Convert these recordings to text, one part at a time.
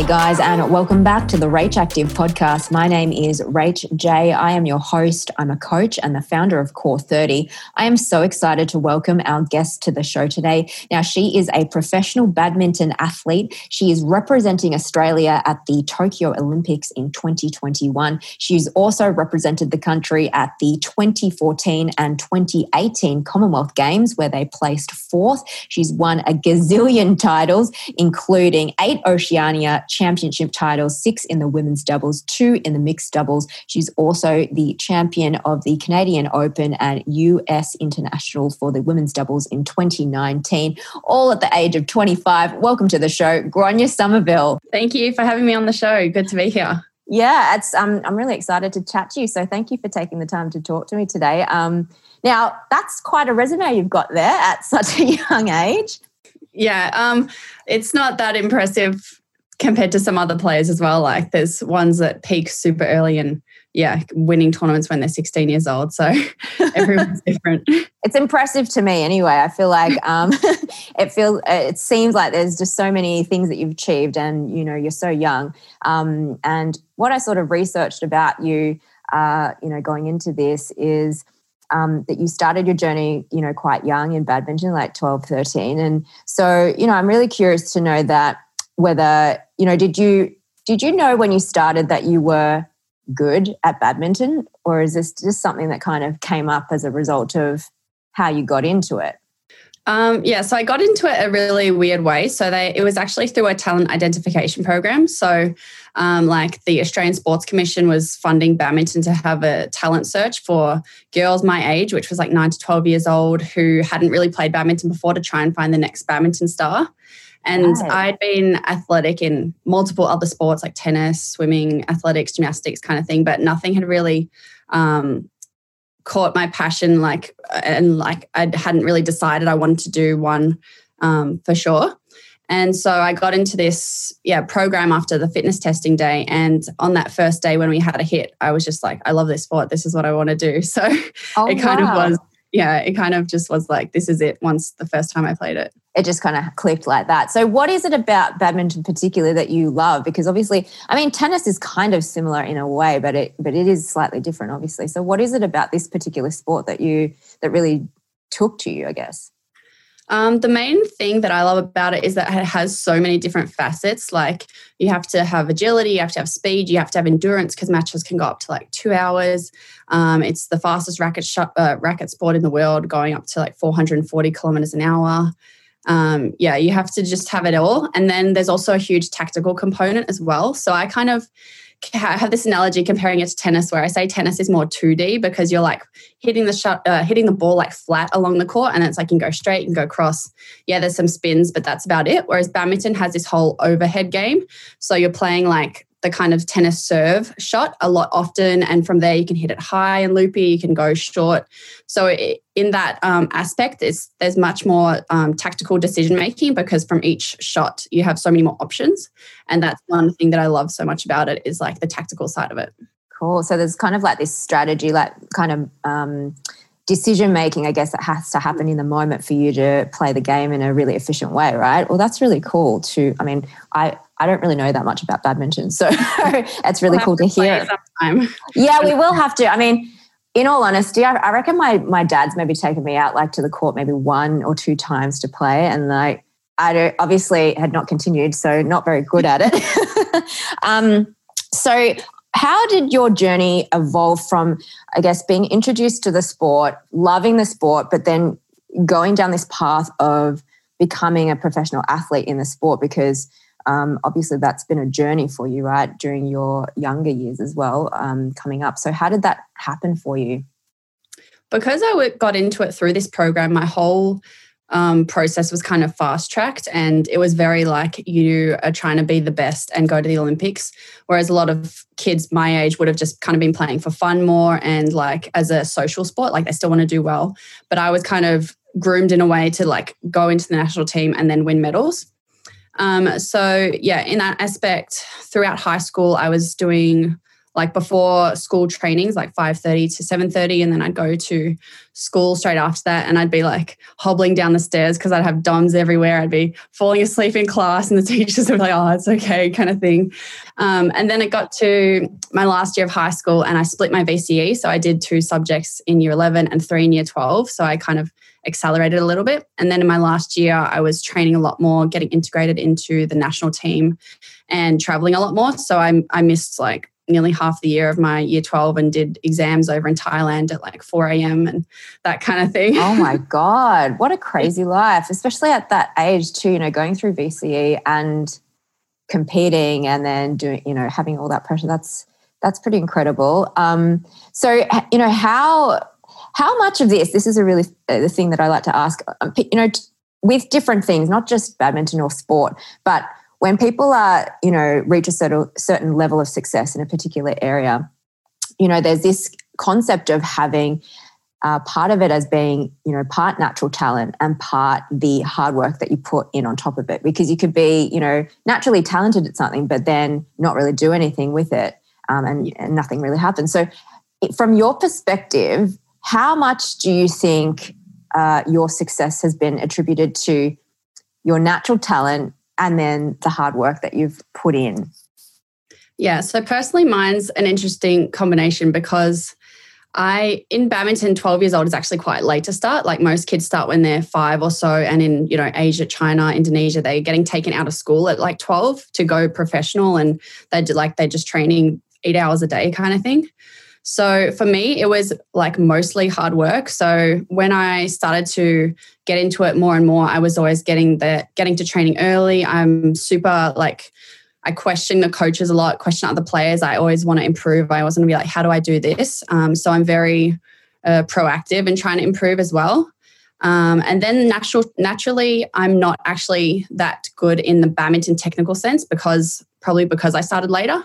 Hi, guys, and welcome back to the Rach Active podcast. My name is Rach Jay. I am your host. I'm a coach and the founder of Core 30. I am so excited to welcome our guest to the show today. Now, she is a professional badminton athlete. She is representing Australia at the Tokyo Olympics in 2021. She's also represented the country at the 2014 and 2018 Commonwealth Games, where they placed fourth. She's won a gazillion titles, including eight Oceania championship titles, six in the women's doubles, two in the mixed doubles. She's also the champion of the Canadian Open and US International for the women's doubles in 2019, all at the age of 25. Welcome to the show, Gronya Somerville. Thank you for having me on the show. Good to be here. Yeah, it's um, I'm really excited to chat to you. So thank you for taking the time to talk to me today. Um, now that's quite a resume you've got there at such a young age. Yeah, um, it's not that impressive compared to some other players as well. Like there's ones that peak super early and yeah, winning tournaments when they're 16 years old. So everyone's different. It's impressive to me anyway. I feel like um, it feels it seems like there's just so many things that you've achieved, and you know you're so young. Um, and what I sort of researched about you, uh, you know, going into this is. Um, that you started your journey, you know, quite young in badminton, like 12, 13. And so, you know, I'm really curious to know that whether you know did you did you know when you started that you were good at badminton or is this just something that kind of came up as a result of how you got into it um, yeah, so I got into it a really weird way. So they, it was actually through a talent identification program. So, um, like the Australian Sports Commission was funding badminton to have a talent search for girls my age, which was like nine to twelve years old, who hadn't really played badminton before, to try and find the next badminton star. And right. I'd been athletic in multiple other sports like tennis, swimming, athletics, gymnastics kind of thing, but nothing had really um, caught my passion. Like, and like I hadn't really decided I wanted to do one um, for sure. And so I got into this yeah program after the fitness testing day. And on that first day when we had a hit, I was just like, I love this sport. This is what I want to do. So oh, it kind wow. of was yeah, it kind of just was like, this is it once the first time I played it. It just kind of clicked like that. So, what is it about badminton, particularly, that you love? Because obviously, I mean, tennis is kind of similar in a way, but it but it is slightly different, obviously. So, what is it about this particular sport that you that really took to you? I guess. Um, the main thing that I love about it is that it has so many different facets. Like you have to have agility, you have to have speed, you have to have endurance because matches can go up to like two hours. Um, it's the fastest racket sh- uh, racket sport in the world, going up to like 440 kilometers an hour. Um, yeah, you have to just have it all. And then there's also a huge tactical component as well. So I kind of I have this analogy comparing it to tennis where I say tennis is more 2D because you're like hitting the shot, uh, hitting the ball like flat along the court and it's like you can go straight, can go cross. Yeah, there's some spins, but that's about it. Whereas badminton has this whole overhead game. So you're playing like the kind of tennis serve shot a lot often. And from there, you can hit it high and loopy, you can go short. So, in that um, aspect, it's, there's much more um, tactical decision making because from each shot, you have so many more options. And that's one thing that I love so much about it is like the tactical side of it. Cool. So, there's kind of like this strategy, like kind of. Um, decision making, I guess, that has to happen in the moment for you to play the game in a really efficient way, right? Well, that's really cool to, I mean, I, I don't really know that much about badminton, so it's really we'll cool to, to hear. Yeah, we will have to. I mean, in all honesty, I, I, reckon my my dad's maybe taken me out like to the court maybe one or two times to play, and like I don't, obviously had not continued, so not very good at it. um, so how did your journey evolve from, I guess, being introduced to the sport, loving the sport, but then going down this path of becoming a professional athlete in the sport? Because um, obviously that's been a journey for you, right, during your younger years as well, um, coming up. So, how did that happen for you? Because I got into it through this program, my whole um, process was kind of fast tracked and it was very like you are trying to be the best and go to the Olympics. Whereas a lot of kids my age would have just kind of been playing for fun more and like as a social sport, like they still want to do well. But I was kind of groomed in a way to like go into the national team and then win medals. Um, so yeah, in that aspect, throughout high school, I was doing like before school trainings like 5.30 to 7.30 and then i'd go to school straight after that and i'd be like hobbling down the stairs because i'd have DOMs everywhere. I'd be falling asleep in class and the teachers would be like oh it's okay kind of thing. Um, and then it got to my last year of high school and i split my vce so i did two subjects in year 11 and three in year 12 so i kind of accelerated a little bit. And then in my last year i was training a lot more getting integrated into the national team and traveling a lot more so i, I missed like nearly half the year of my year 12 and did exams over in Thailand at like 4 a.m. and that kind of thing. Oh my God. What a crazy life, especially at that age, too, you know, going through VCE and competing and then doing, you know, having all that pressure. That's, that's pretty incredible. Um, so, you know, how, how much of this, this is a really, uh, the thing that I like to ask, um, you know, with different things, not just badminton or sport, but when people are, you know, reach a certain, certain level of success in a particular area, you know, there's this concept of having uh, part of it as being, you know, part natural talent and part the hard work that you put in on top of it. Because you could be, you know, naturally talented at something, but then not really do anything with it um, and, and nothing really happens. So, from your perspective, how much do you think uh, your success has been attributed to your natural talent and then the hard work that you've put in? Yeah, so personally, mine's an interesting combination because I in badminton, 12 years old is actually quite late to start. Like most kids start when they're five or so. And in, you know, Asia, China, Indonesia, they're getting taken out of school at like 12 to go professional and they're like they're just training eight hours a day kind of thing. So for me, it was like mostly hard work. So when I started to get into it more and more, I was always getting the getting to training early. I'm super like I question the coaches a lot, question other players. I always want to improve. I always want to be like, how do I do this? Um, so I'm very uh, proactive in trying to improve as well. Um, and then natural, naturally, I'm not actually that good in the badminton technical sense because probably because I started later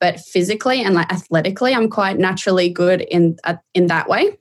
but physically and like athletically, I'm quite naturally good in in that way.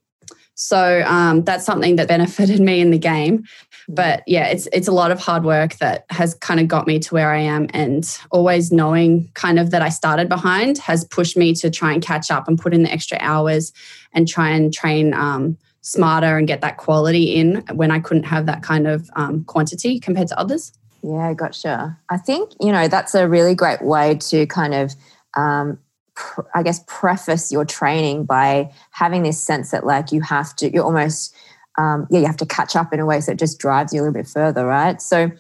So um, that's something that benefited me in the game. But yeah, it's it's a lot of hard work that has kind of got me to where I am, and always knowing kind of that I started behind has pushed me to try and catch up and put in the extra hours and try and train um, smarter and get that quality in when I couldn't have that kind of um, quantity compared to others. Yeah, gotcha. I think you know that's a really great way to kind of um, pr- I guess, preface your training by having this sense that like you have to, you're almost, um, yeah, you have to catch up in a way so it just drives you a little bit further, right? So,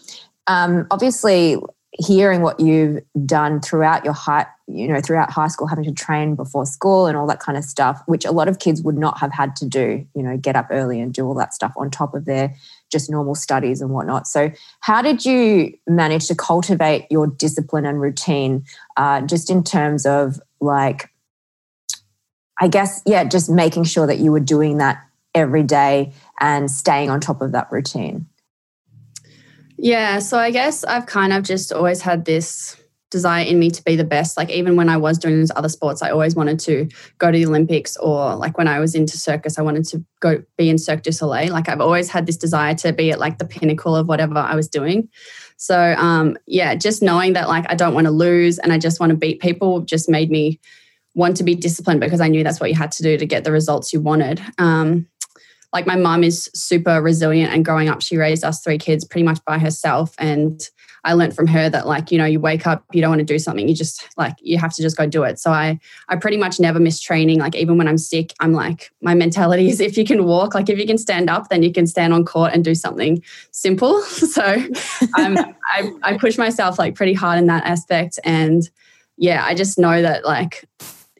um, obviously, hearing what you've done throughout your high, you know, throughout high school, having to train before school and all that kind of stuff, which a lot of kids would not have had to do, you know, get up early and do all that stuff on top of their just normal studies and whatnot. So, how did you manage to cultivate your discipline and routine, uh, just in terms of like, I guess, yeah, just making sure that you were doing that every day and staying on top of that routine? Yeah, so I guess I've kind of just always had this desire in me to be the best. Like even when I was doing those other sports, I always wanted to go to the Olympics or like when I was into circus, I wanted to go be in Cirque du Soleil. Like I've always had this desire to be at like the pinnacle of whatever I was doing. So um yeah, just knowing that like I don't want to lose and I just want to beat people just made me want to be disciplined because I knew that's what you had to do to get the results you wanted. Um like my mom is super resilient and growing up she raised us three kids pretty much by herself and I learned from her that like, you know, you wake up, you don't want to do something, you just like you have to just go do it. So I I pretty much never miss training. Like even when I'm sick, I'm like my mentality is if you can walk, like if you can stand up, then you can stand on court and do something simple. So I I push myself like pretty hard in that aspect. And yeah, I just know that like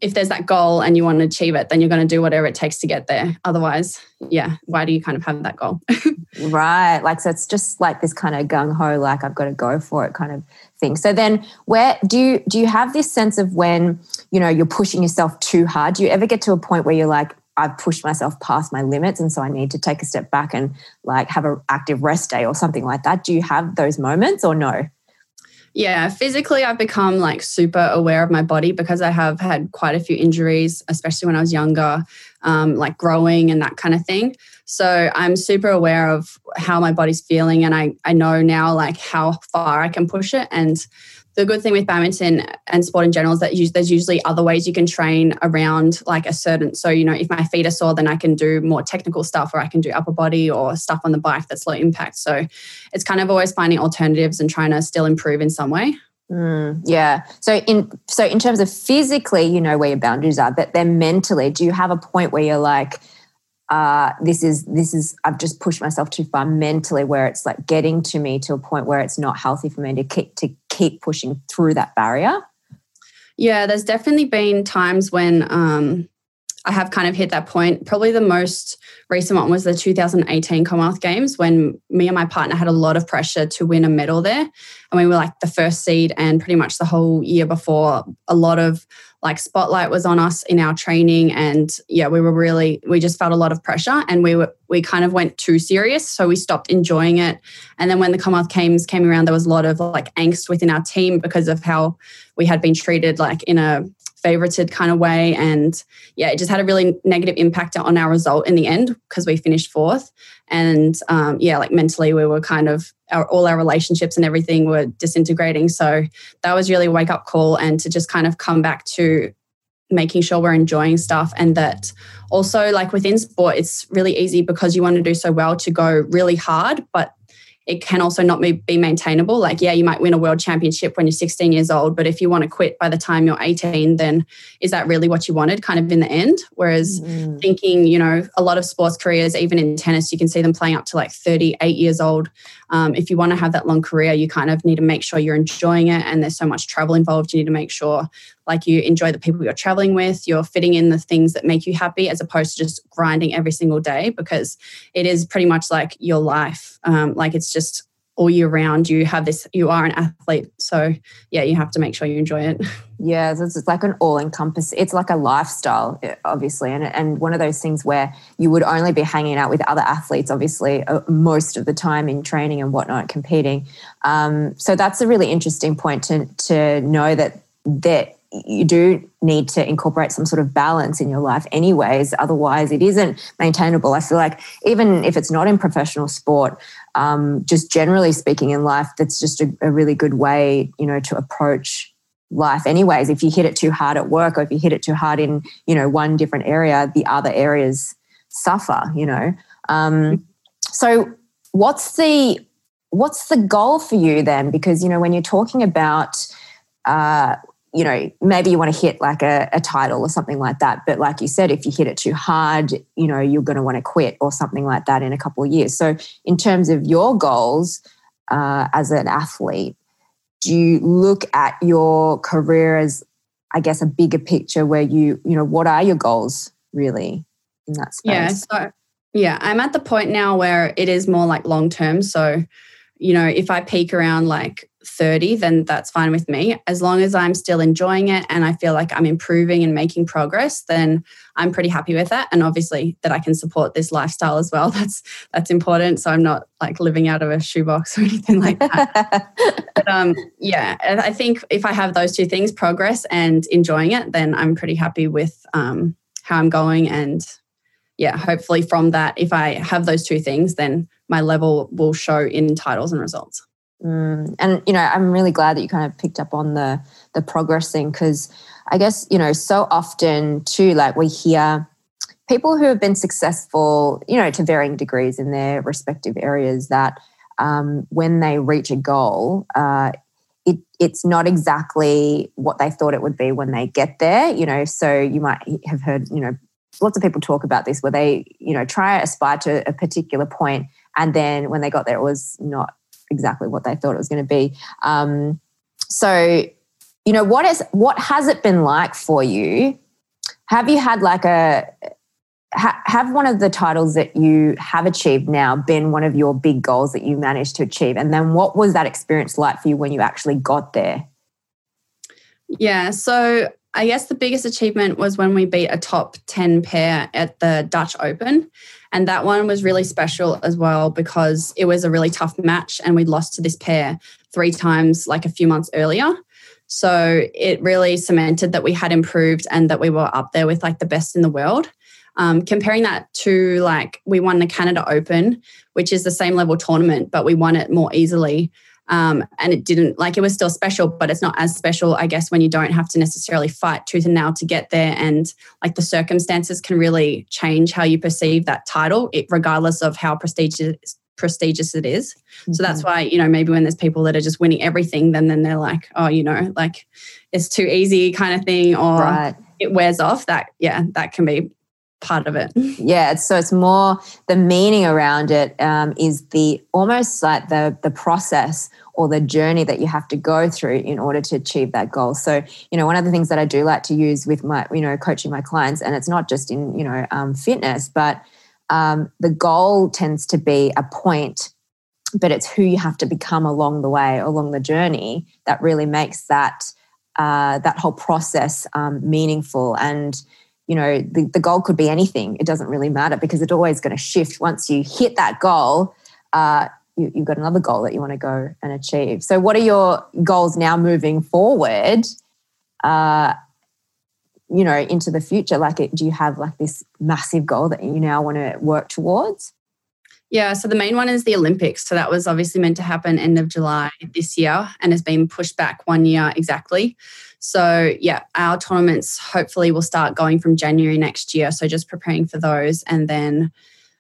if there's that goal and you want to achieve it, then you're going to do whatever it takes to get there. Otherwise, yeah, why do you kind of have that goal? right. Like, so it's just like this kind of gung ho, like I've got to go for it kind of thing. So then where do you, do you have this sense of when, you know, you're pushing yourself too hard? Do you ever get to a point where you're like, I've pushed myself past my limits and so I need to take a step back and like have an active rest day or something like that? Do you have those moments or no? Yeah, physically, I've become like super aware of my body because I have had quite a few injuries, especially when I was younger, um, like growing and that kind of thing. So I'm super aware of how my body's feeling, and I I know now like how far I can push it, and the good thing with badminton and sport in general is that there's usually other ways you can train around like a certain. So, you know, if my feet are sore, then I can do more technical stuff or I can do upper body or stuff on the bike that's low impact. So it's kind of always finding alternatives and trying to still improve in some way. Mm, yeah. So in so in terms of physically, you know where your boundaries are, but then mentally, do you have a point where you're like, uh, this is this is I've just pushed myself too far mentally, where it's like getting to me to a point where it's not healthy for me to keep to keep pushing through that barrier? Yeah, there's definitely been times when um, I have kind of hit that point. Probably the most recent one was the 2018 Commonwealth Games when me and my partner had a lot of pressure to win a medal there. And we were like the first seed, and pretty much the whole year before, a lot of like spotlight was on us in our training and yeah we were really we just felt a lot of pressure and we were we kind of went too serious so we stopped enjoying it and then when the commonwealth games came around there was a lot of like angst within our team because of how we had been treated like in a favorited kind of way. And yeah, it just had a really negative impact on our result in the end because we finished fourth. And um, yeah, like mentally, we were kind of our, all our relationships and everything were disintegrating. So that was really a wake up call and to just kind of come back to making sure we're enjoying stuff and that also like within sport it's really easy because you want to do so well to go really hard but it can also not be maintainable. Like, yeah, you might win a world championship when you're 16 years old, but if you want to quit by the time you're 18, then is that really what you wanted kind of in the end? Whereas mm. thinking, you know, a lot of sports careers, even in tennis, you can see them playing up to like 38 years old. Um, if you want to have that long career, you kind of need to make sure you're enjoying it and there's so much travel involved. You need to make sure like you enjoy the people you're traveling with you're fitting in the things that make you happy as opposed to just grinding every single day because it is pretty much like your life. Um, like it's just all year round you have this you are an athlete. So yeah you have to make sure you enjoy it. Yeah it's like an all encompass it's like a lifestyle obviously and, and one of those things where you would only be hanging out with other athletes obviously uh, most of the time in training and whatnot competing. Um, so that's a really interesting point to, to know that that you do need to incorporate some sort of balance in your life anyways otherwise it isn't maintainable. I feel like even if it's not in professional sport um, just generally speaking in life that's just a, a, really good way you know to approach life anyways. If you hit it too hard at work or if you hit it too hard in you know one different area the other areas suffer you know? Um, so what's the what's the goal for you then? Because you know when you're talking about uh, you know, maybe you want to hit like a, a, title or something like that. But like you said, if you hit it too hard, you know, you're going to want to quit or something like that in a couple of years. So, in terms of your goals uh, as an athlete, do you look at your career as, I guess, a bigger picture where you, you know, what are your goals really in that space? Yeah. So, yeah, I'm at the point now where it is more like long term. So, you know, if I peak around like 30, then that's fine with me. As long as I'm still enjoying it and I feel like I'm improving and making progress, then I'm pretty happy with that. And obviously that I can support this lifestyle as well. That's that's important. So I'm not like living out of a shoebox or anything like that. but um yeah, I think if I have those two things, progress and enjoying it, then I'm pretty happy with um how I'm going and yeah, hopefully from that, if I have those two things, then my level will show in titles and results. Mm, and you know, I'm really glad that you kind of picked up on the the progress thing because I guess you know so often too, like we hear people who have been successful, you know, to varying degrees in their respective areas that um, when they reach a goal, uh, it, it's not exactly what they thought it would be when they get there. You know, so you might have heard, you know, lots of people talk about this where they, you know, try aspire to a particular point, and then when they got there, it was not exactly what they thought it was going to be. Um, so, you know, what is what has it been like for you? Have you had like a ha, have one of the titles that you have achieved now been one of your big goals that you managed to achieve? And then what was that experience like for you when you actually got there? Yeah, so I guess the biggest achievement was when we beat a top 10 pair at the Dutch Open. And that one was really special as well because it was a really tough match and we'd lost to this pair three times like a few months earlier. So it really cemented that we had improved and that we were up there with like the best in the world. Um, comparing that to like we won the Canada Open, which is the same level tournament, but we won it more easily. Um, and it didn't like it was still special, but it's not as special, I guess, when you don't have to necessarily fight tooth and nail to get there. And like the circumstances can really change how you perceive that title, it, regardless of how prestigious prestigious it is. Mm-hmm. So that's mm-hmm. why, you know, maybe when there's people that are just winning everything, then then they're like, oh, you know, like it's too easy kind of thing, or right. it wears off. That yeah, that can be part of it. Yeah, so it's more the meaning around it um, is the almost like the the process or the journey that you have to go through in order to achieve that goal. So, you know, one of the things that I do like to use with my, you know, coaching my clients, and it's not just in, you know, um, fitness, but um, the goal tends to be a point, but it's who you have to become along the way, along the journey, that really makes that uh, that whole process um, meaningful and you know the, the goal could be anything. It doesn't really matter because it's always going to shift. Once you hit that goal uh, you, have got another goal that you want to go and achieve. So what are your goals now moving forward uh, you know into the future? Like do you have like this massive goal that you now want to work towards yeah, so the main one is the Olympics. So that was obviously meant to happen end of July this year and has been pushed back one year exactly. So, yeah, our tournaments hopefully will start going from January next year. So, just preparing for those. And then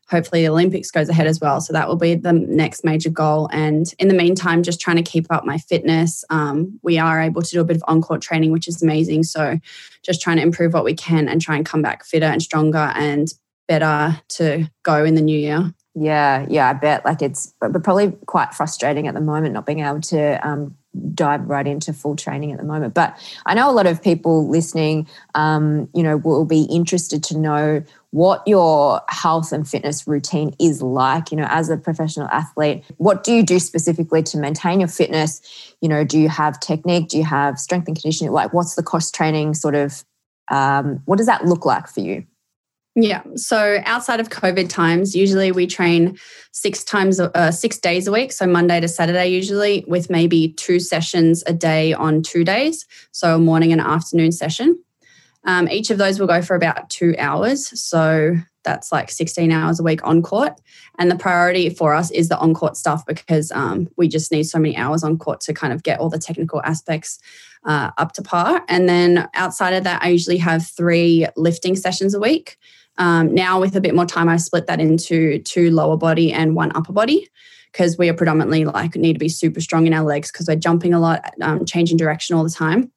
hopefully the Olympics goes ahead as well. So, that will be the next major goal. And in the meantime, just trying to keep up my fitness. Um, we are able to do a bit of on court training, which is amazing. So, just trying to improve what we can and try and come back fitter and stronger and better to go in the new year. Yeah, yeah, I bet. Like it's but probably quite frustrating at the moment not being able to um, dive right into full training at the moment. But I know a lot of people listening, um, you know, will be interested to know what your health and fitness routine is like. You know, as a professional athlete, what do you do specifically to maintain your fitness? You know, do you have technique? Do you have strength and conditioning? Like, what's the cross training sort of? Um, what does that look like for you? Yeah. So outside of COVID times, usually we train six times, uh, six days a week. So Monday to Saturday, usually with maybe two sessions a day on two days. So a morning and afternoon session. Um, each of those will go for about two hours. So that's like 16 hours a week on court. And the priority for us is the on court stuff because um, we just need so many hours on court to kind of get all the technical aspects uh, up to par. And then outside of that, I usually have three lifting sessions a week. Um, now, with a bit more time, I split that into two lower body and one upper body because we are predominantly like need to be super strong in our legs because we're jumping a lot, um, changing direction all the time.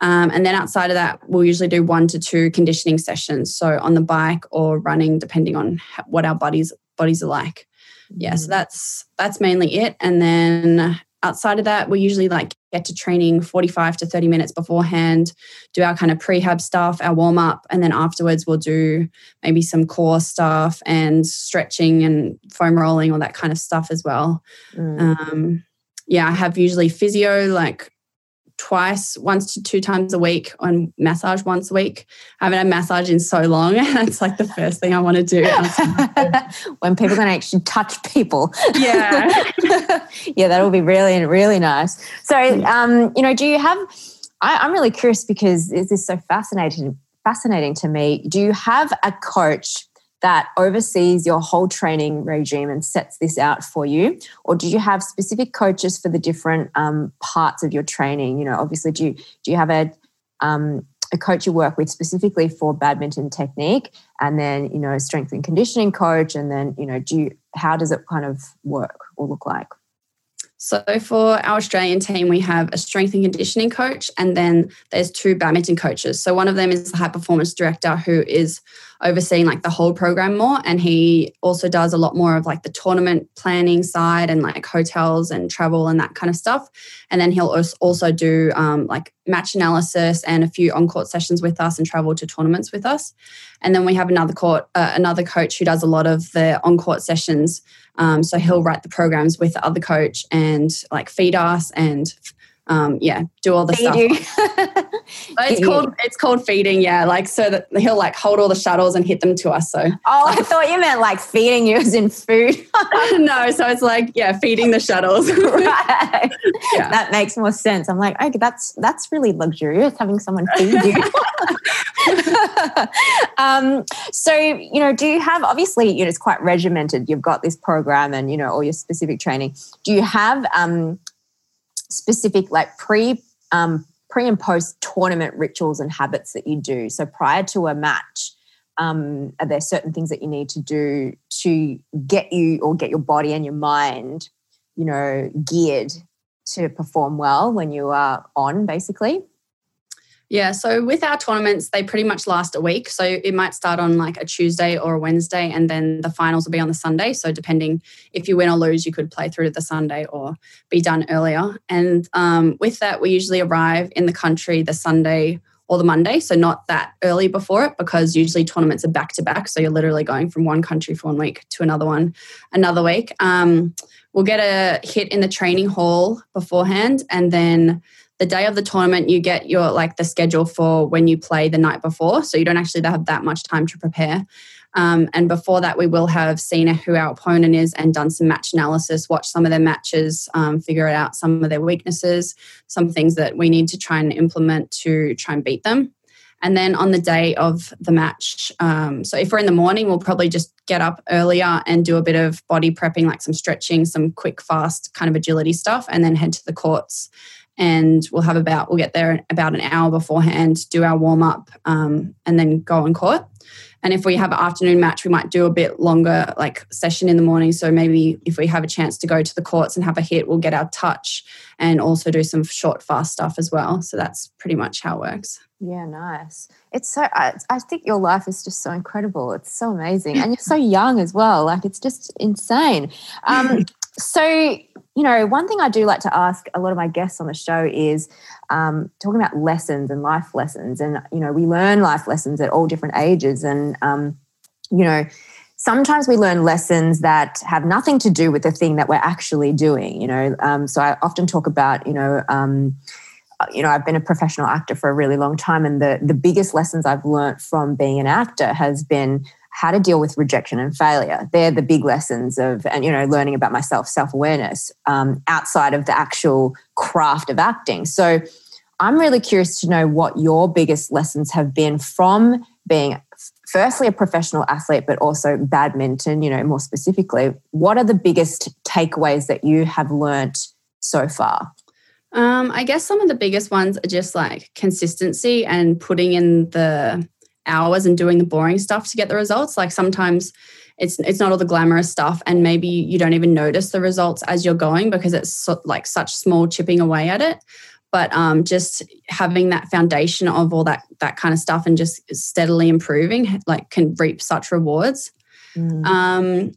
Um, and then outside of that, we'll usually do one to two conditioning sessions. So on the bike or running, depending on what our bodies bodies are like. Yeah, so mm. that's that's mainly it. And then outside of that, we usually like get to training 45 to 30 minutes beforehand, do our kind of prehab stuff, our warm up, and then afterwards we'll do maybe some core stuff and stretching and foam rolling, all that kind of stuff as well. Mm. Um, yeah, I have usually physio like twice, once to two times a week, on massage once a week. I haven't had massage in so long. And that's like the first thing I want to do. when people can actually touch people. Yeah. yeah, that will be really, really nice. So, um, you know, do you have, I, I'm really curious because this is so fascinating, fascinating to me. Do you have a coach that oversees your whole training regime and sets this out for you? Or do you have specific coaches for the different um, parts of your training? You know, obviously, do you, do you have a, um, a coach you work with specifically for badminton technique and then, you know, strength and conditioning coach? And then, you know, do you, how does it kind of work or look like? So for our Australian team, we have a strength and conditioning coach, and then there's two badminton coaches. So one of them is the high performance director who is overseeing like the whole program more, and he also does a lot more of like the tournament planning side and like hotels and travel and that kind of stuff. And then he'll also do um, like match analysis and a few on court sessions with us and travel to tournaments with us. And then we have another court, uh, another coach who does a lot of the on court sessions um, so he'll write the programs with the other coach and like feed us and um, yeah, do all the Feed stuff. it's called it's called feeding, yeah. Like so that he'll like hold all the shuttles and hit them to us. So oh, I thought you meant like feeding you as in food. no, so it's like yeah, feeding the shuttles. right, yeah. that makes more sense. I'm like, okay, that's that's really luxurious having someone feed you. um, so you know, do you have obviously you know it's quite regimented. You've got this program and you know all your specific training. Do you have um, specific like pre um, pre and post tournament rituals and habits that you do? So prior to a match, um, are there certain things that you need to do to get you or get your body and your mind, you know, geared to perform well when you are on, basically? Yeah, so with our tournaments, they pretty much last a week. So it might start on like a Tuesday or a Wednesday, and then the finals will be on the Sunday. So depending if you win or lose, you could play through to the Sunday or be done earlier. And um, with that, we usually arrive in the country the Sunday or the Monday. So not that early before it, because usually tournaments are back to back. So you're literally going from one country for one week to another one another week. Um, we'll get a hit in the training hall beforehand, and then the day of the tournament you get your like the schedule for when you play the night before so you don't actually have that much time to prepare. Um, and before that we will have seen who our opponent is and done some match analysis watch some of their matches um, figure out some of their weaknesses some things that we need to try and implement to try and beat them. And then on the day of the match, um, so if we're in the morning, we'll probably just get up earlier and do a bit of body prepping, like some stretching, some quick, fast kind of agility stuff, and then head to the courts and we'll have about we'll get there about an hour beforehand, do our warm up, um, and then go on court. And if we have an afternoon match, we might do a bit longer like session in the morning. So maybe if we have a chance to go to the courts and have a hit, we'll get our touch and also do some short, fast stuff as well. So that's pretty much how it works. Yeah, nice. It's so, I, I think your life is just so incredible. It's so amazing. And you're so young as well. Like it's just insane. Um, so you know, one thing I do like to ask a lot of my guests on the show is um, talking about lessons and life lessons. And, you know, we learn life lessons at all different ages. And, um, you know, sometimes we learn lessons that have nothing to do with the thing that we're actually doing, you know. Um, so I often talk about, you know, um, you know, I've been a professional actor for a really long time, and the the biggest lessons I've learned from being an actor has been how to deal with rejection and failure. They're the big lessons of, and you know, learning about myself, self awareness um, outside of the actual craft of acting. So, I'm really curious to know what your biggest lessons have been from being, firstly, a professional athlete, but also badminton. You know, more specifically, what are the biggest takeaways that you have learnt so far? Um, I guess some of the biggest ones are just like consistency and putting in the hours and doing the boring stuff to get the results. Like sometimes it's it's not all the glamorous stuff, and maybe you don't even notice the results as you're going because it's so, like such small chipping away at it. But um, just having that foundation of all that that kind of stuff and just steadily improving, like, can reap such rewards. Mm. Um,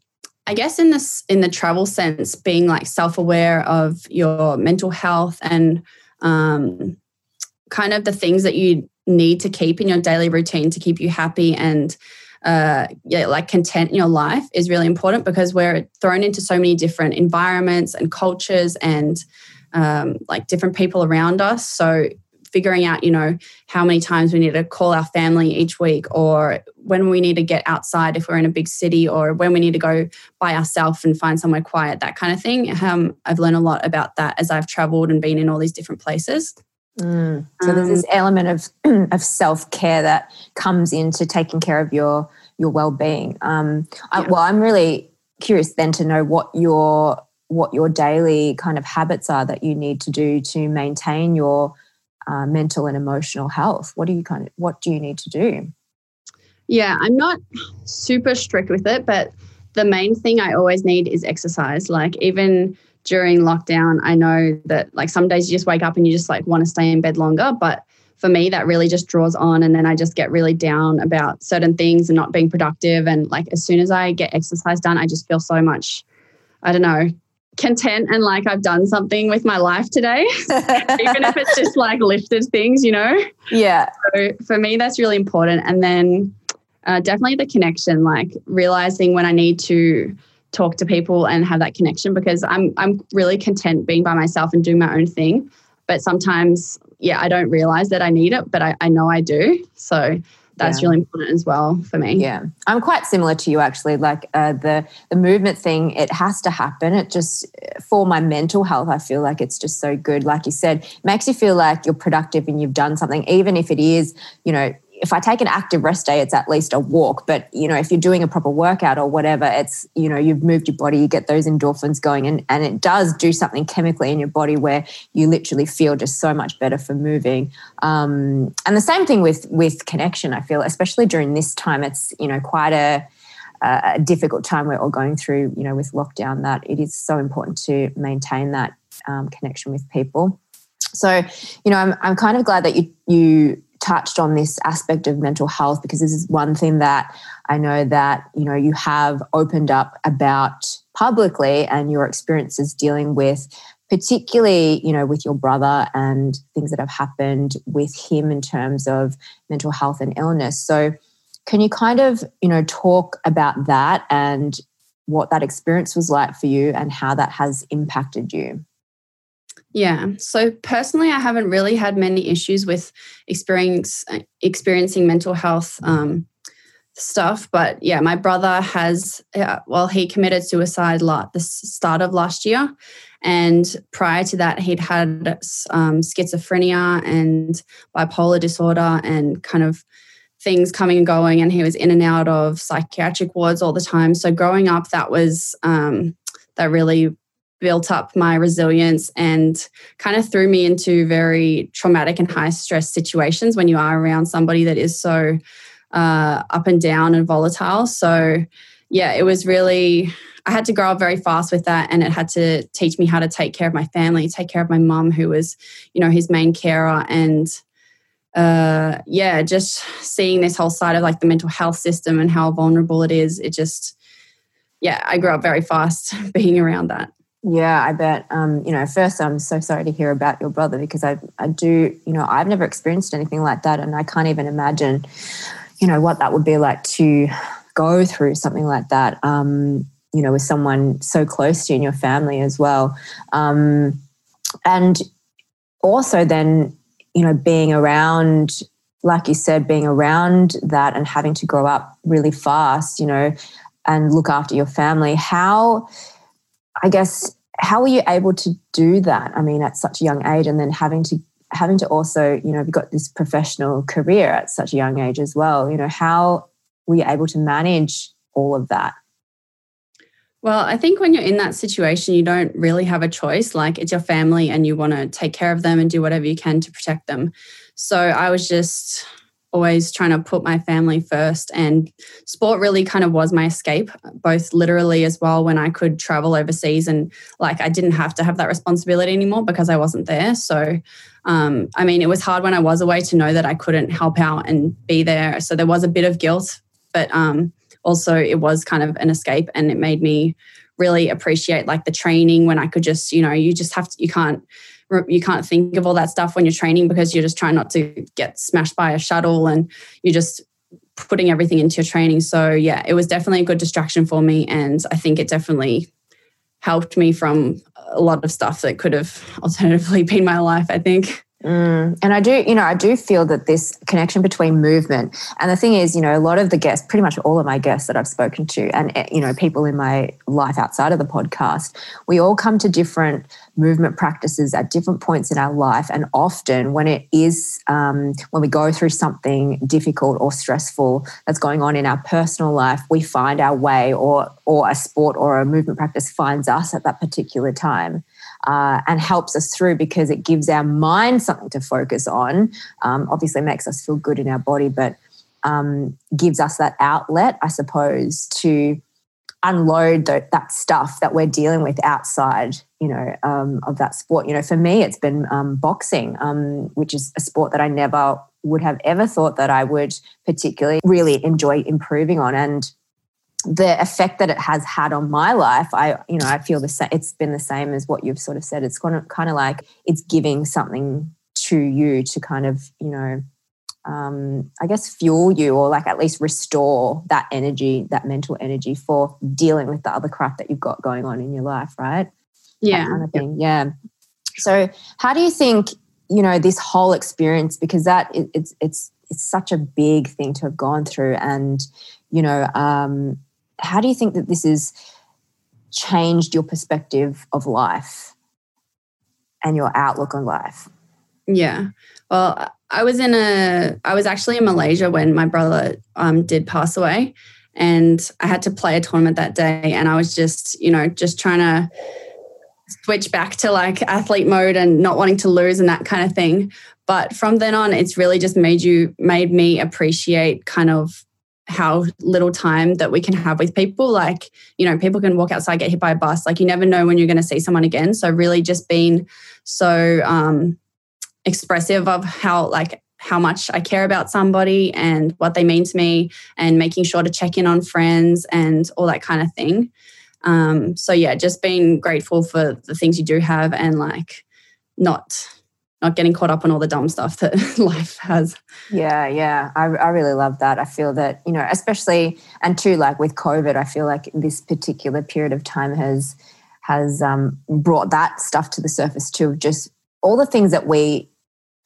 I guess in this in the travel sense, being like self aware of your mental health and um, kind of the things that you need to keep in your daily routine to keep you happy and uh, yeah, like content in your life is really important because we're thrown into so many different environments and cultures and um, like different people around us. So figuring out, you know, how many times we need to call our family each week or when we need to get outside if we're in a big city or when we need to go by ourselves and find somewhere quiet, that kind of thing. Um, I've learned a lot about that as I've traveled and been in all these different places. Mm. So there's this um, element of of self care that comes into taking care of your your well being. Um, yeah. well, I'm really curious then to know what your what your daily kind of habits are that you need to do to maintain your uh, mental and emotional health. What do you kind of what do you need to do? Yeah, I'm not super strict with it, but the main thing I always need is exercise. Like even during lockdown, I know that like some days you just wake up and you just like want to stay in bed longer. But for me, that really just draws on. And then I just get really down about certain things and not being productive. And like as soon as I get exercise done, I just feel so much, I don't know, content and like I've done something with my life today, even if it's just like lifted things, you know? Yeah. So for me, that's really important. And then uh, definitely the connection, like realizing when I need to talk to people and have that connection because I'm I'm really content being by myself and doing my own thing. But sometimes, yeah, I don't realize that I need it, but I, I know I do. So that's yeah. really important as well for me. Yeah, I'm quite similar to you actually. Like uh, the the movement thing, it has to happen. It just for my mental health, I feel like it's just so good. Like you said, makes you feel like you're productive and you've done something, even if it is, you know, if I take an active rest day, it's at least a walk. But you know, if you're doing a proper workout or whatever, it's you know you've moved your body, you get those endorphins going, and and it does do something chemically in your body where you literally feel just so much better for moving. Um, and the same thing with with connection. I feel, especially during this time, it's you know quite a a difficult time we're all going through, you know, with lockdown, that it is so important to maintain that um, connection with people. So, you know, I'm, I'm kind of glad that you you touched on this aspect of mental health because this is one thing that I know that you know you have opened up about publicly and your experiences dealing with particularly you know with your brother and things that have happened with him in terms of mental health and illness. So can you kind of you know talk about that and what that experience was like for you and how that has impacted you yeah. So personally, I haven't really had many issues with experience experiencing mental health um, stuff. But yeah, my brother has. Uh, well, he committed suicide at the start of last year, and prior to that, he'd had um, schizophrenia and bipolar disorder, and kind of things coming and going. And he was in and out of psychiatric wards all the time. So growing up, that was um, that really built up my resilience and kind of threw me into very traumatic and high stress situations when you are around somebody that is so uh, up and down and volatile. So, yeah, it was really, I had to grow up very fast with that and it had to teach me how to take care of my family, take care of my mum, who was, you know, his main carer. And uh, yeah, just seeing this whole side of like the mental health system and how vulnerable it is, it just, yeah, I grew up very fast being around that. Yeah, I bet. Um, you know, first, I'm so sorry to hear about your brother because I, I do, you know, I've never experienced anything like that, and I can't even imagine, you know, what that would be like to go through something like that. Um, you know, with someone so close to you in your family as well, um, and also then, you know, being around, like you said, being around that and having to grow up really fast, you know, and look after your family. How I guess how were you able to do that? I mean, at such a young age, and then having to having to also, you know, you've got this professional career at such a young age as well. You know, how were you able to manage all of that? Well, I think when you're in that situation, you don't really have a choice. Like it's your family and you want to take care of them and do whatever you can to protect them. So I was just always trying to put my family first and sport really kind of was my escape both literally as well when i could travel overseas and like i didn't have to have that responsibility anymore because i wasn't there. So um, i mean it was hard when i was away to know that i couldn't help out and be there. So there was a bit of guilt but um, also it was kind of an escape and it made me really appreciate like the training when i could just you know you just have to you can't you can't think of all that stuff when you're training because you're just trying not to get smashed by a shuttle and you're just putting everything into your training. So yeah, it was definitely a good distraction for me and I think it definitely helped me from a lot of stuff that could have alternatively been my life, I think. Mm. And I do, you know, I do feel that this connection between movement and the thing is, you know, a lot of the guests, pretty much all of my guests that I've spoken to, and eh, you know, people in my life outside of the podcast, we all come to different movement practices at different points in our life, and often when it is um, when we go through something difficult or stressful that's going on in our personal life, we find our way, or or a sport or a movement practice finds us at that particular time uh, and helps us through because it gives our mind something to focus on. Um, obviously, makes us feel good in our body, but um, gives us that outlet, I suppose, to unload that stuff that we're dealing with outside, you know, um, of that sport. You know, for me, it's been um, boxing, um, which is a sport that I never would have ever thought that I would particularly really enjoy improving on. And the effect that it has had on my life, I, you know, I feel the same. It's been the same as what you've sort of said. It's kind of, kind of like it's giving something to you to kind of, you know, um, I guess fuel you or like at least restore that energy, that mental energy for dealing with the other crap that you've got going on in your life, right? Yeah. Kind of thing. Yeah. So, how do you think, you know, this whole experience, because that it, it's, it's, it's such a big thing to have gone through and, you know, um, how do you think that this has changed your perspective of life and your outlook on life? Yeah. Well, I was in a, I was actually in Malaysia when my brother um, did pass away, and I had to play a tournament that day, and I was just, you know, just trying to switch back to like athlete mode and not wanting to lose and that kind of thing. But from then on, it's really just made you, made me appreciate kind of how little time that we can have with people. Like, you know, people can walk outside, get hit by a bus. Like, you never know when you're going to see someone again. So, really, just being so um, expressive of how, like, how much I care about somebody and what they mean to me, and making sure to check in on friends and all that kind of thing. Um, so, yeah, just being grateful for the things you do have and like not not getting caught up on all the dumb stuff that life has. Yeah, yeah. I, I really love that. I feel that, you know, especially and too like with COVID, I feel like this particular period of time has has um, brought that stuff to the surface too. Just all the things that we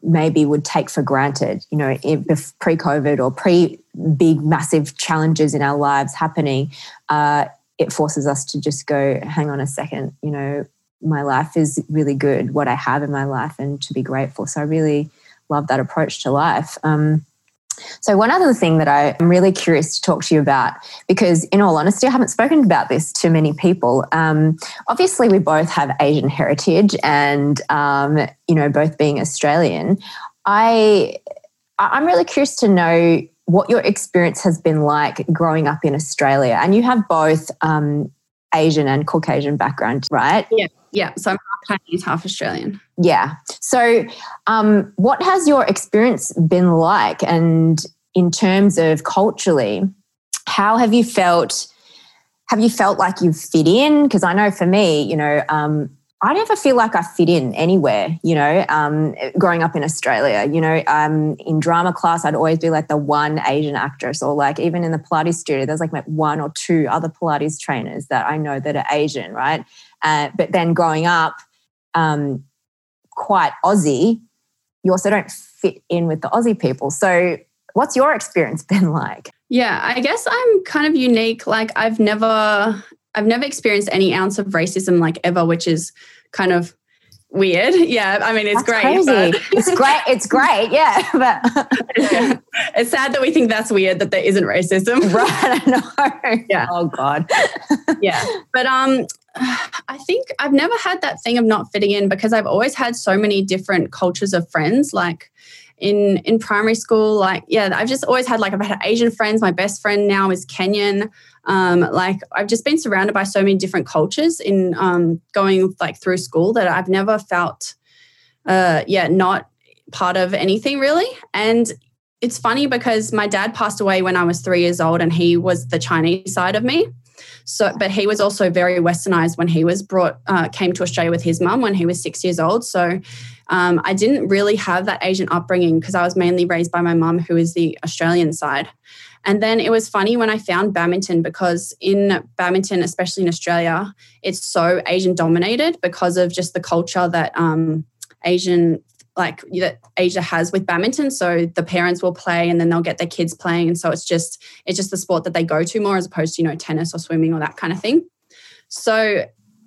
maybe would take for granted, you know, pre-COVID or pre big massive challenges in our lives happening. Uh, it forces us to just go, hang on a second, you know, my life is really good, what I have in my life, and to be grateful. So I really love that approach to life. Um, so, one other thing that I'm really curious to talk to you about, because in all honesty, I haven't spoken about this to many people. Um, obviously, we both have Asian heritage, and um, you know, both being Australian. I I'm really curious to know what your experience has been like growing up in Australia, and you have both um, Asian and Caucasian background, right? Yeah. Yeah, so I'm half Chinese, half Australian. Yeah. So, um, what has your experience been like? And in terms of culturally, how have you felt? Have you felt like you've fit in? Because I know for me, you know, um, I never feel like I fit in anywhere, you know, um, growing up in Australia, you know, um, in drama class, I'd always be like the one Asian actress, or like even in the Pilates studio, there's like one or two other Pilates trainers that I know that are Asian, right? Uh, but then growing up um, quite Aussie, you also don't fit in with the Aussie people. So, what's your experience been like? Yeah, I guess I'm kind of unique. Like, I've never, I've never experienced any ounce of racism, like ever, which is kind of weird. Yeah, I mean it's that's great. It's great. It's great. Yeah, but yeah. it's sad that we think that's weird that there isn't racism. Right. I know. Yeah. Oh God. yeah, but um, I think I've never had that thing of not fitting in because I've always had so many different cultures of friends. Like in in primary school, like yeah, I've just always had like I've had Asian friends. My best friend now is Kenyan. Um, like I've just been surrounded by so many different cultures in um, going like through school that I've never felt, uh, yeah, not part of anything really. And it's funny because my dad passed away when I was three years old, and he was the Chinese side of me. So, but he was also very westernized when he was brought, uh, came to Australia with his mum when he was six years old. So, um, I didn't really have that Asian upbringing because I was mainly raised by my mum, who is the Australian side. And then it was funny when I found badminton because in badminton, especially in Australia, it's so Asian dominated because of just the culture that um, Asian like that Asia has with badminton. So the parents will play and then they'll get their kids playing. And so it's just it's just the sport that they go to more as opposed to, you know, tennis or swimming or that kind of thing. So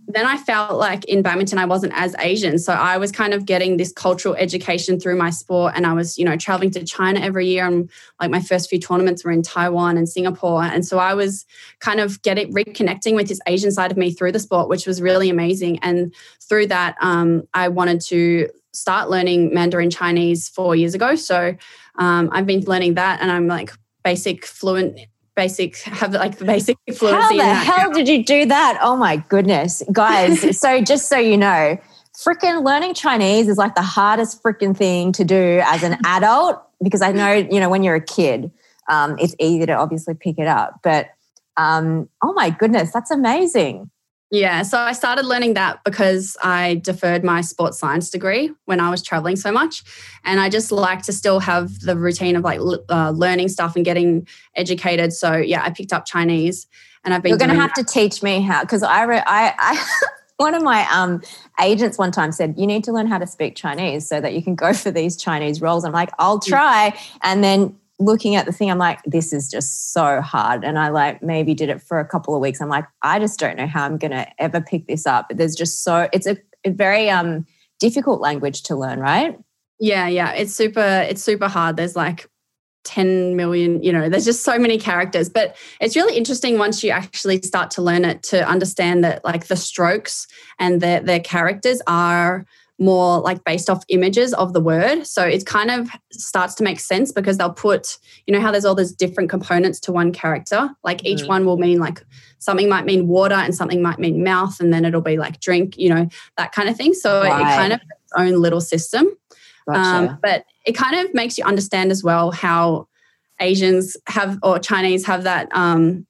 then I felt like in badminton I wasn't as Asian. So I was kind of getting this cultural education through my sport and I was, you know, traveling to China every year and like my first few tournaments were in Taiwan and Singapore. And so I was kind of getting reconnecting with this Asian side of me through the sport, which was really amazing. And through that, um, I wanted to start learning Mandarin Chinese four years ago. So um, I've been learning that and I'm like basic fluent basic have like the basic fluency. How the hell did you do that? Oh my goodness, guys! so just so you know, freaking learning Chinese is like the hardest freaking thing to do as an adult because I know you know when you're a kid, um, it's easy to obviously pick it up, but um, oh my goodness, that's amazing. Yeah, so I started learning that because I deferred my sports science degree when I was traveling so much. And I just like to still have the routine of like uh, learning stuff and getting educated. So yeah, I picked up Chinese and I've been. You're going to have that. to teach me how, because I, re- I, I one of my um, agents one time said, You need to learn how to speak Chinese so that you can go for these Chinese roles. I'm like, I'll mm. try. And then looking at the thing, I'm like, this is just so hard. And I like maybe did it for a couple of weeks. I'm like, I just don't know how I'm going to ever pick this up. There's just so, it's a, a very um, difficult language to learn, right? Yeah, yeah. It's super, it's super hard. There's like 10 million, you know, there's just so many characters. But it's really interesting once you actually start to learn it to understand that like the strokes and their their characters are more like based off images of the word. So it kind of starts to make sense because they'll put, you know, how there's all those different components to one character. Like each mm. one will mean like something might mean water and something might mean mouth, and then it'll be like drink, you know, that kind of thing. So right. it kind of its own little system. Gotcha. Um, but it kind of makes you understand as well how Asians have or Chinese have that um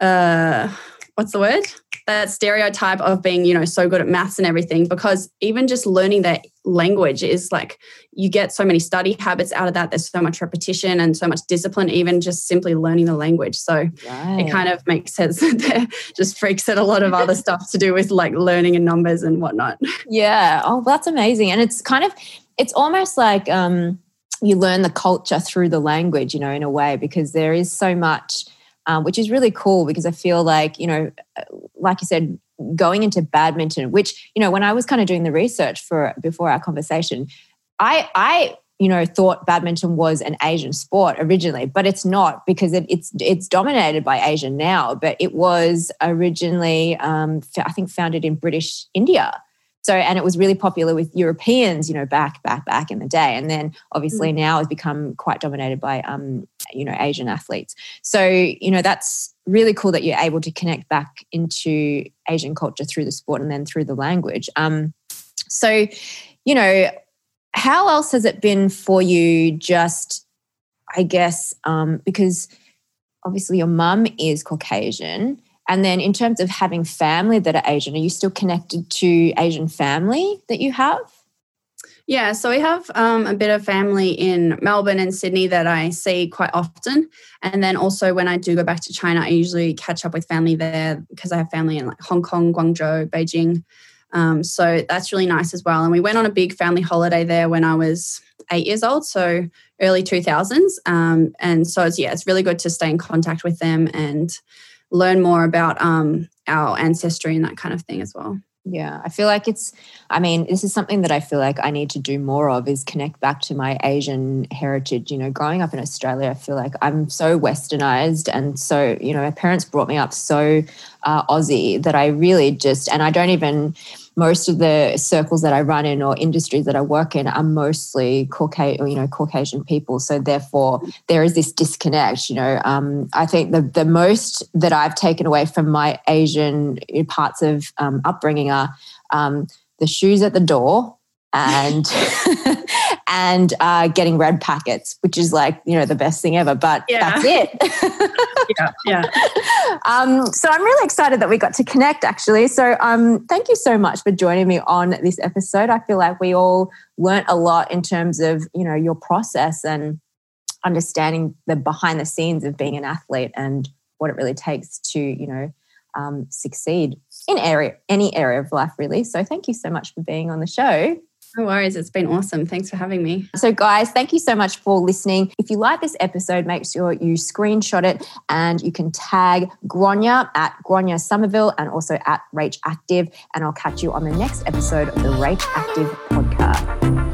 uh what's the word? That stereotype of being, you know, so good at maths and everything, because even just learning that language is like you get so many study habits out of that. There's so much repetition and so much discipline, even just simply learning the language. So right. it kind of makes sense that just freaks at a lot of other stuff to do with like learning and numbers and whatnot. Yeah. Oh, that's amazing. And it's kind of, it's almost like, um, you learn the culture through the language, you know, in a way, because there is so much um, which is really cool because I feel like, you know, like you said, going into badminton, which, you know, when I was kind of doing the research for before our conversation, I, I, you know, thought badminton was an Asian sport originally, but it's not because it, it's it's dominated by Asia now. But it was originally, um, I think, founded in British India. So, and it was really popular with Europeans, you know, back, back, back in the day. And then obviously mm. now has become quite dominated by, um, you know, Asian athletes. So, you know, that's really cool that you're able to connect back into Asian culture through the sport and then through the language. Um, so, you know, how else has it been for you just, I guess, um, because obviously your mum is Caucasian and then in terms of having family that are Asian, are you still connected to Asian family that you have? Yeah, so we have um, a bit of family in Melbourne and Sydney that I see quite often. And then also when I do go back to China, I usually catch up with family there because I have family in like Hong Kong, Guangzhou, Beijing. Um, so that's really nice as well. And we went on a big family holiday there when I was eight years old, so early 2000s. Um, and so, it's, yeah, it's really good to stay in contact with them and learn more about um, our ancestry and that kind of thing as well. Yeah, I feel like it's, I mean, this is something that I feel like I need to do more of is connect back to my Asian heritage. You know, growing up in Australia, I feel like I'm so westernized and so, you know, my parents brought me up so uh, Aussie that I really just, and I don't even, most of the circles that I run in or industries that I work in are mostly Caucasian, you know, Caucasian people. So therefore, there is this disconnect. You know, um, I think the the most that I've taken away from my Asian parts of um, upbringing are um, the shoes at the door and and uh, getting red packets, which is like you know the best thing ever. But yeah. that's it. yeah, yeah. Um, so I'm really excited that we got to connect. Actually, so um, thank you so much for joining me on this episode. I feel like we all learnt a lot in terms of you know your process and understanding the behind the scenes of being an athlete and what it really takes to you know um, succeed in area any area of life really so thank you so much for being on the show no worries. It's been awesome. Thanks for having me. So, guys, thank you so much for listening. If you like this episode, make sure you screenshot it and you can tag Gronya at Gronya Somerville and also at Rach Active. And I'll catch you on the next episode of the Rach Active podcast.